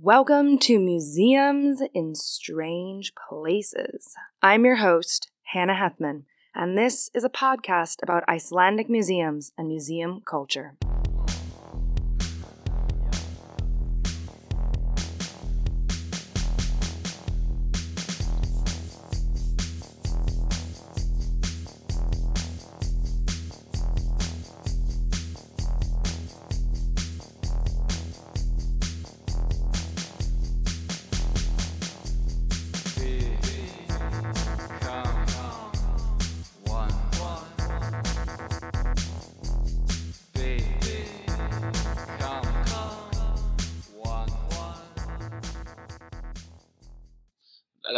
Welcome to Museums in Strange Places. I'm your host, Hannah Hethmon, and this is a podcast about Icelandic museums and museum culture.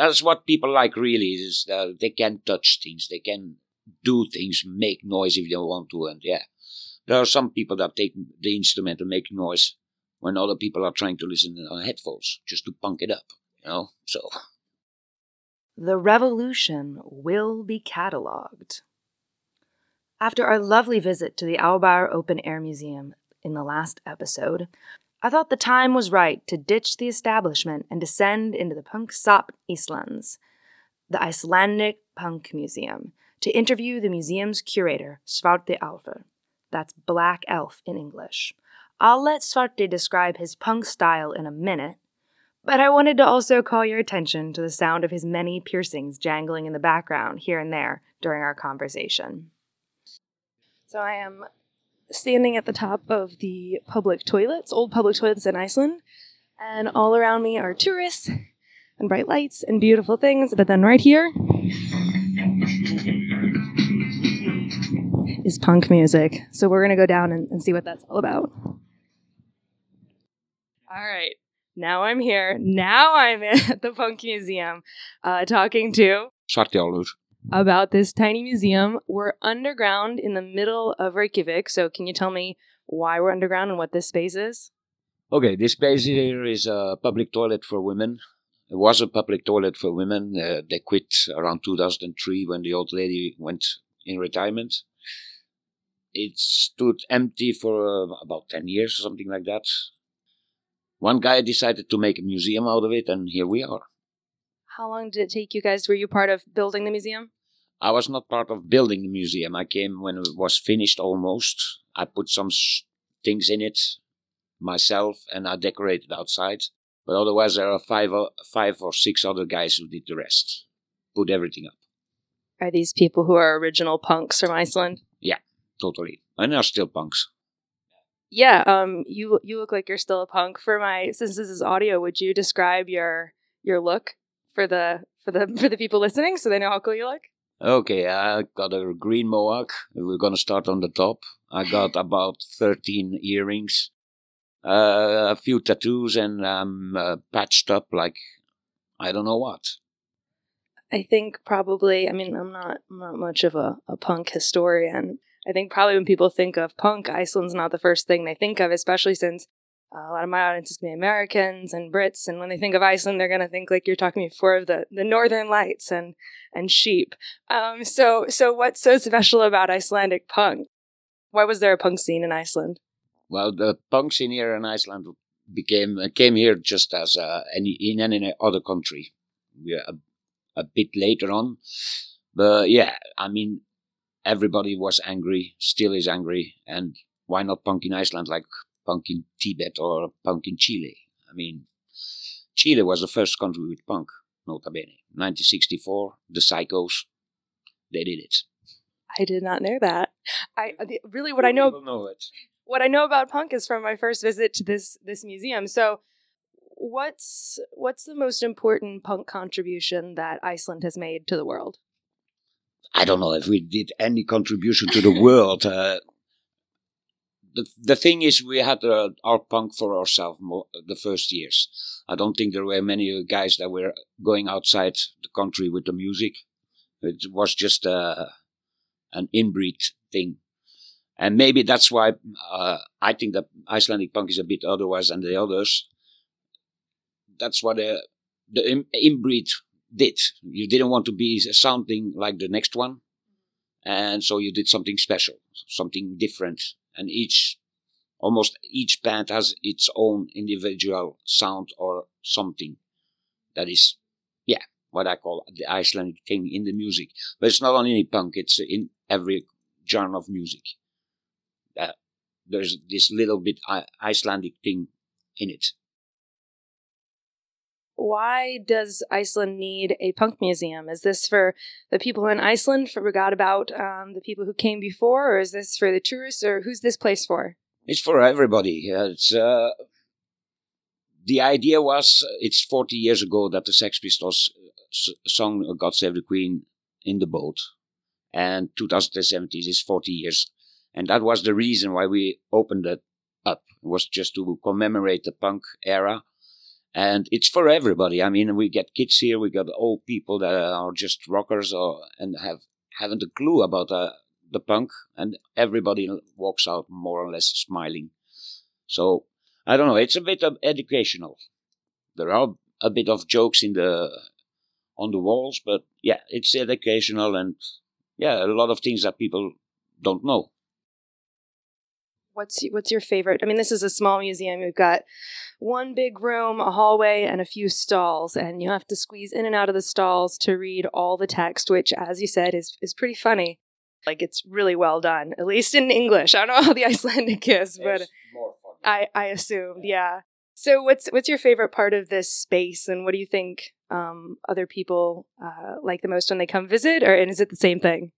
That's what people like really is that they can touch things. They can do things make noise if they want to and yeah. There are some people that take the instrument and make noise when other people are trying to listen on headphones just to punk it up you know so. The revolution will be catalogued after our lovely visit to the Árbær Open Air Museum in the last episode, I thought the time was right to ditch the establishment and descend into the Punk Sop Islands, the Icelandic Punk Museum, to interview the museum's curator, Svarte Alfur. That's Black Elf in English. I'll let Svarte describe his punk style in a minute, but I wanted to also call your attention to the sound of his many piercings jangling in the background here and there during our conversation. So I am standing at the top of the public toilets, old public toilets in Iceland, and all around me are tourists and bright lights and beautiful things. But then right here is punk music. So we're going to go down and, and see what that's all about. All right. Now I'm here. Now I'm at the Punk Museum uh, talking to Svartjálfur about this tiny museum. We're underground in the middle of Reykjavik. So, can you tell me why we're underground and what this space is? Okay, this space here is a public toilet for women. It was a public toilet for women. Uh, they quit around 2003 when the old lady went in retirement. It stood empty for uh, about 10 years or something like that. One guy decided to make a museum out of it, and here we are. How long did it take you guys? Were you part of building the museum? I was not part of building the museum. I came when it was finished almost. I put some things in it myself and I decorated outside. But otherwise, there are five, or, five or six other guys who did the rest, put everything up. Are these people who are original punks from Iceland? Yeah, totally. And they're still punks. Yeah, um, you you look like you're still a punk. For my since this is audio, would you describe your your look? For the for the for the people listening so they know how cool you look? Okay, I got a green mohawk. We're gonna start on the top. I got about thirteen earrings, uh, a few tattoos, and I'm uh, patched up like I don't know what. I think probably. I mean, I'm not I'm not much of a, a punk historian. I think probably when people think of punk, Iceland's not the first thing they think of, especially since a lot of my audience is going to be Americans and Brits, and when they think of Iceland, they're going to think like you're talking before of the, the Northern Lights and and sheep. Um, so so what's so special about Icelandic punk? Why was there a punk scene in Iceland? Well, the punk scene here in Iceland became uh, came here just as uh, any in any other country. We a, a bit later on, but yeah, I mean, everybody was angry, still is angry, and why not punk in Iceland like punk in Tibet or punk in Chile. I mean, Chile was the first country with punk, nota bene. 1964, the Psychos, they did it. I did not know that. I really what I know, know it. What I know about punk is from my first visit to this this museum. So, what's what's the most important punk contribution that Iceland has made to the world? I don't know if we did any contribution to the world. Uh, the the thing is, we had uh, our punk for ourselves the first years. I don't think there were many guys that were going outside the country with the music. It was just uh, an inbreed thing, and maybe that's why uh, I think that Icelandic punk is a bit otherwise than the others. That's what the the inbreed did. You didn't want to be something like the next one, and so you did something special, something different and each almost each band has its own individual sound or something that is, yeah, what I call the Icelandic thing in the music. But it's not only in punk; it's in every genre of music. Uh, there's this little bit Icelandic thing in it. Why does Iceland need a punk museum? Is this for the people in Iceland, forgot about um, the people who came before, or is this for the tourists, or who's this place for? It's for everybody. It's uh, the idea was it's 40 years ago that the Sex Pistols uh, song "God Save the Queen" in the boat, and 2017 is 40 years, and that was the reason why we opened it up. It was just to commemorate the punk era and it's for everybody. I mean, we get kids here, we got old people that are just rockers or and have haven't a clue about uh, the punk, and everybody walks out more or less smiling. So I don't know. It's a bit of educational. There are a bit of jokes in the on the walls, but yeah, it's educational and yeah, a lot of things that people don't know. What's what's your favorite? I mean, this is a small museum. You've got one big room, a hallway, and a few stalls, and you have to squeeze in and out of the stalls to read all the text, which, as you said, is is pretty funny. Like it's really well done, at least in English. I don't know how the Icelandic is, but I I assumed, yeah. So, what's what's your favorite part of this space, and what do you think um, other people uh, like the most when they come visit, or and is it the same thing?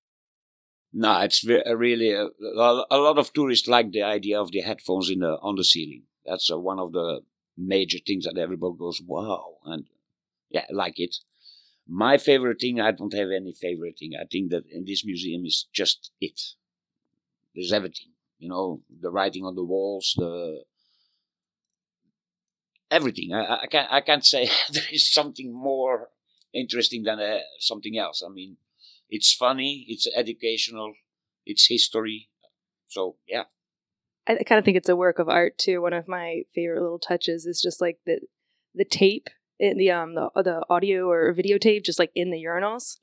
No, it's really a, a, lot of tourists like the idea of the headphones in the on the ceiling. That's uh, one of the major things that everybody goes wow and yeah, like it. My favorite thing, I don't have any favorite thing. I think that in this museum is just it. There's everything, you know, the writing on the walls, the everything. I, I can't I can't say there is something more interesting than uh, something else. I mean, it's funny, it's educational, it's history. So yeah. I kind of think it's a work of art too. One of my favorite little touches is just like the the tape in the um the the audio or videotape just like in the urinals.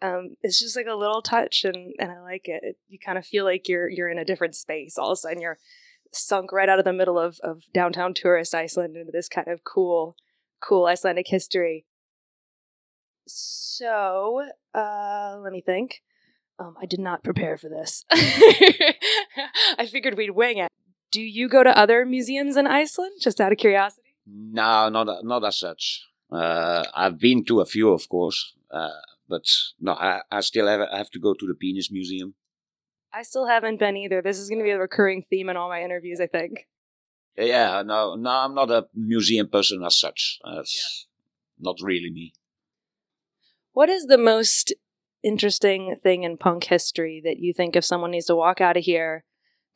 Um, it's just like a little touch, and and I like it. You kind of feel like you're you're in a different space. All of a sudden, you're sunk right out of the middle of of downtown tourist Iceland into this kind of cool cool Icelandic history. So, uh, let me think. Um, I did not prepare for this. I figured we'd wing it. Do you go to other museums in Iceland, just out of curiosity? No, not not as such. Uh, I've been to a few, of course, uh, but no, I, I still have I have to go to the Penis Museum. I still haven't been either. This is going to be a recurring theme in all my interviews, I think. Yeah, no, no, I'm not a museum person as such. That's yeah. not really me. What is the most interesting thing in punk history that you think if someone needs to walk out of here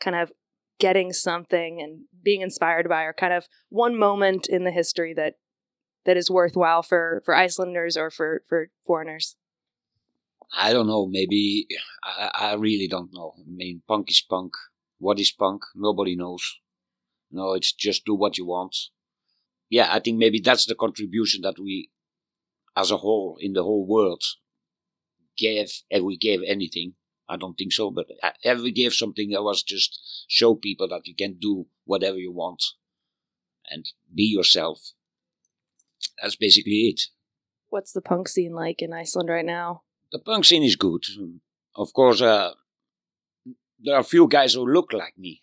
kind of getting something and being inspired by or kind of one moment in the history that that is worthwhile for for Icelanders or for for foreigners? I don't know. Maybe I, I really don't know. I mean, punk is punk. What is punk? Nobody knows. No, it's just do what you want. Yeah, I think maybe that's the contribution that we, as a whole, in the whole world, gave if we gave anything. I don't think so, but if we gave something that was just show people that you can do whatever you want and be yourself. That's basically it. What's the punk scene like in Iceland right now? The punk scene is good. Of course, uh, there are a few guys who look like me.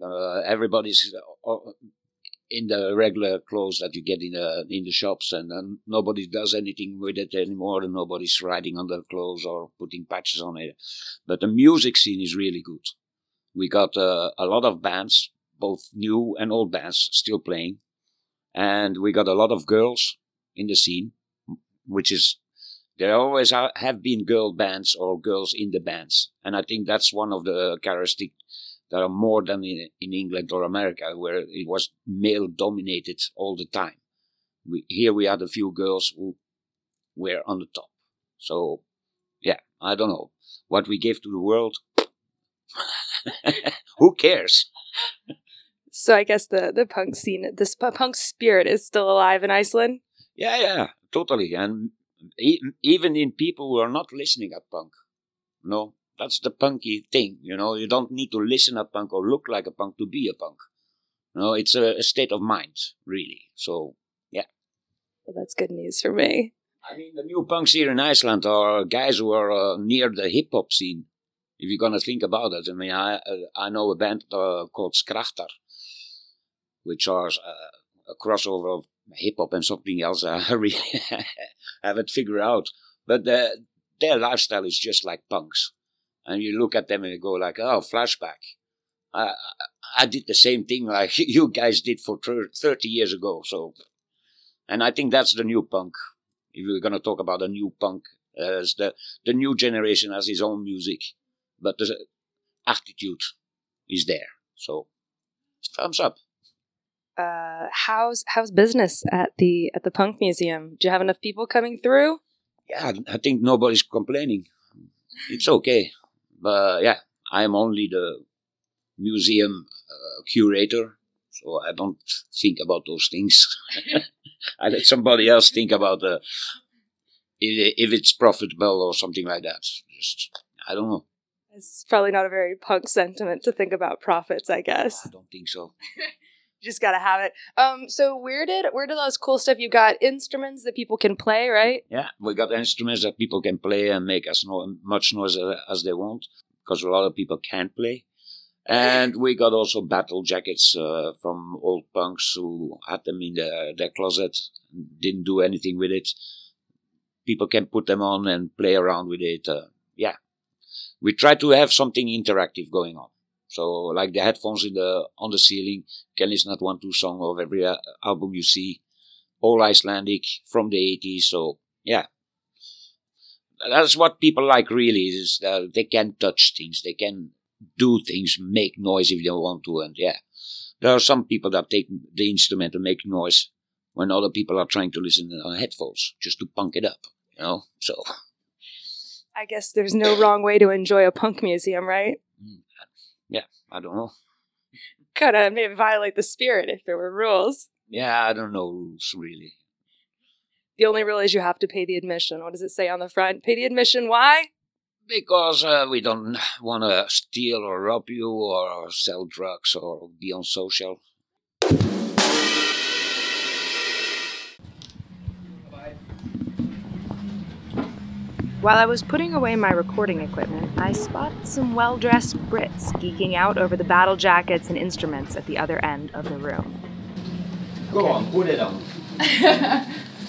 Uh, everybody's uh, in the regular clothes that you get in the in the shops, and, and nobody does anything with it anymore, and nobody's writing on their clothes or putting patches on it. But the music scene is really good. We got uh, a lot of bands, both new and old bands, still playing, and we got a lot of girls in the scene, which is there always have been girl bands or girls in the bands, and I think that's one of the characteristic there are more than in, in England or America, where it was male dominated all the time. We, here we had a few girls who were on the top. So, yeah, I don't know what we gave to the world. who cares? So I guess the the punk scene, this punk spirit, is still alive in Iceland. Yeah, yeah, totally, and even in people who are not listening at punk. No, that's the punky thing, you know. You don't need to listen a punk or look like a punk to be a punk. You know, it's a, a state of mind, really. So, yeah. Well, that's good news for me. I mean, the new punks here in Iceland are guys who are uh, near the hip hop scene. If you're gonna think about it, I mean, I uh, I know a band uh, called Skrattar, which are uh, a crossover of hip hop and something else. I really haven't figured out, but their lifestyle is just like punks, and you look at them and you go like, oh, flashback. I, I did the same thing like you guys did for 30 years ago. So, and I think that's the new punk. If we're going to talk about the new punk, as the, the new generation has his own music, but the attitude is there. So, thumbs up. Uh, how's how's business at the at the punk museum? Do you have enough people coming through? Yeah, I think nobody's complaining. It's okay, but yeah, I'm only the museum uh, curator, so I don't think about those things. I let somebody else think about uh, if, if it's profitable or something like that. Just I don't know. It's probably not a very punk sentiment to think about profits, I guess. I don't think so. just gotta have it. Um, so where did where did all this cool stuff? You got instruments that people can play, right? Yeah, we got instruments that people can play and make as no, much noise as they want because a lot of people can't play. And we got also battle jackets uh, from old punks who had them in their, their closet, didn't do anything with it. People can put them on and play around with it. Uh, yeah. We try to have something interactive going on. So, like the headphones in the on the ceiling, can listen to one two song of every uh, album you see, all Icelandic from the 80s. So, yeah, that's what people like really is that they can touch things, they can do things, make noise if they want to. And yeah, there are some people that take the instrument and make noise when other people are trying to listen on headphones just to punk it up, you know? So. I guess there's no wrong way to enjoy a punk museum, right? Yeah, I don't know. Kind of maybe violate the spirit if there were rules. Yeah, I don't know rules really. The only rule is you have to pay the admission. What does it say on the front? Pay the admission. Why? Because uh, we don't want to steal or rob you or sell drugs or be on While I was putting away my recording equipment, I spotted some well dressed Brits geeking out over the battle jackets and instruments at the other end of the room. Go on, put it on.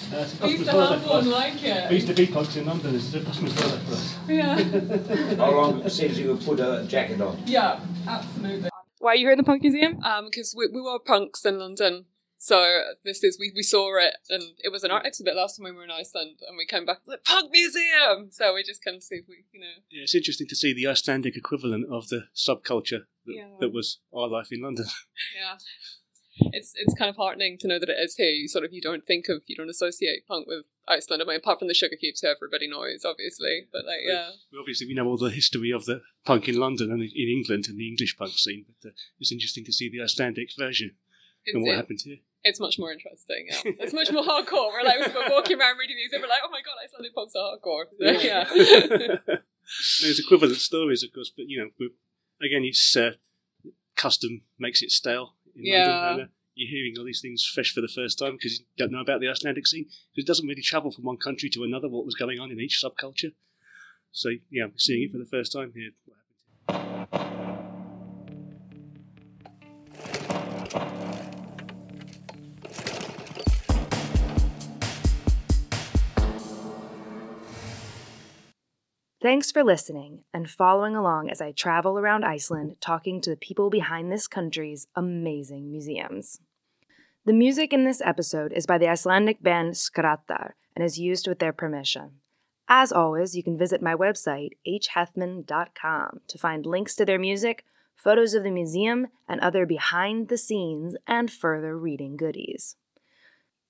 Uh, we used to have one like it. We used to be punks in London. It's a customer's toilet for us. Yeah. How long since you put a jacket on? Yeah, absolutely. Why are you here in the punk museum? Um, because we, we were punks in London. So this is we, we saw it and it was an art exhibit last time we were in Iceland and we came back like punk museum. So we just kind of see if we you know. Yeah, it's interesting to see the Icelandic equivalent of the subculture that, yeah. that was our life in London. Yeah it's it's kind of heartening to know that it is here. You sort of you don't think of you don't associate punk with Iceland. I mean, apart from the Sugarcubes, who everybody knows, obviously. But like, yeah, well, obviously we know all the history of the punk in London and in England and the English punk scene. But uh, it's interesting to see the Icelandic version it's, and what it, happened here. It's much more interesting. Yeah. it's much more hardcore. We're like we're walking around reading these, and we're like, oh my god, Icelandic punks are hardcore. So, yeah. There's equivalent stories, of course, but you know, again, it's uh, custom makes it stale yeah. And, uh, you're hearing all these things fresh for the first time because you don't know about the Icelandic scene. It doesn't really travel from one country to another, what was going on in each subculture. So, yeah, we're seeing it for the first time here. Thanks for listening and following along as I travel around Iceland talking to the people behind this country's amazing museums. The music in this episode is by the Icelandic band Skrattar and is used with their permission. As always, you can visit my website, hhethmon.com, to find links to their music, photos of the museum, and other behind the scenes and further reading goodies.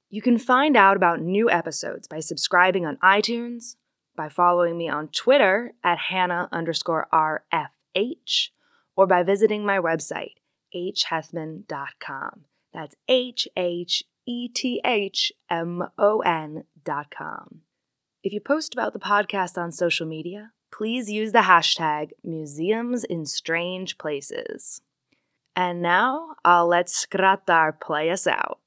You can find out about new episodes by subscribing on iTunes, by following me on Twitter at Hannah underscore RFH, or by visiting my website, hhethmon.com. That's H H E T H M O N dot com. If you post about the podcast on social media, please use the hashtag Museums in Strange Places. And now I'll let Skrattar play us out.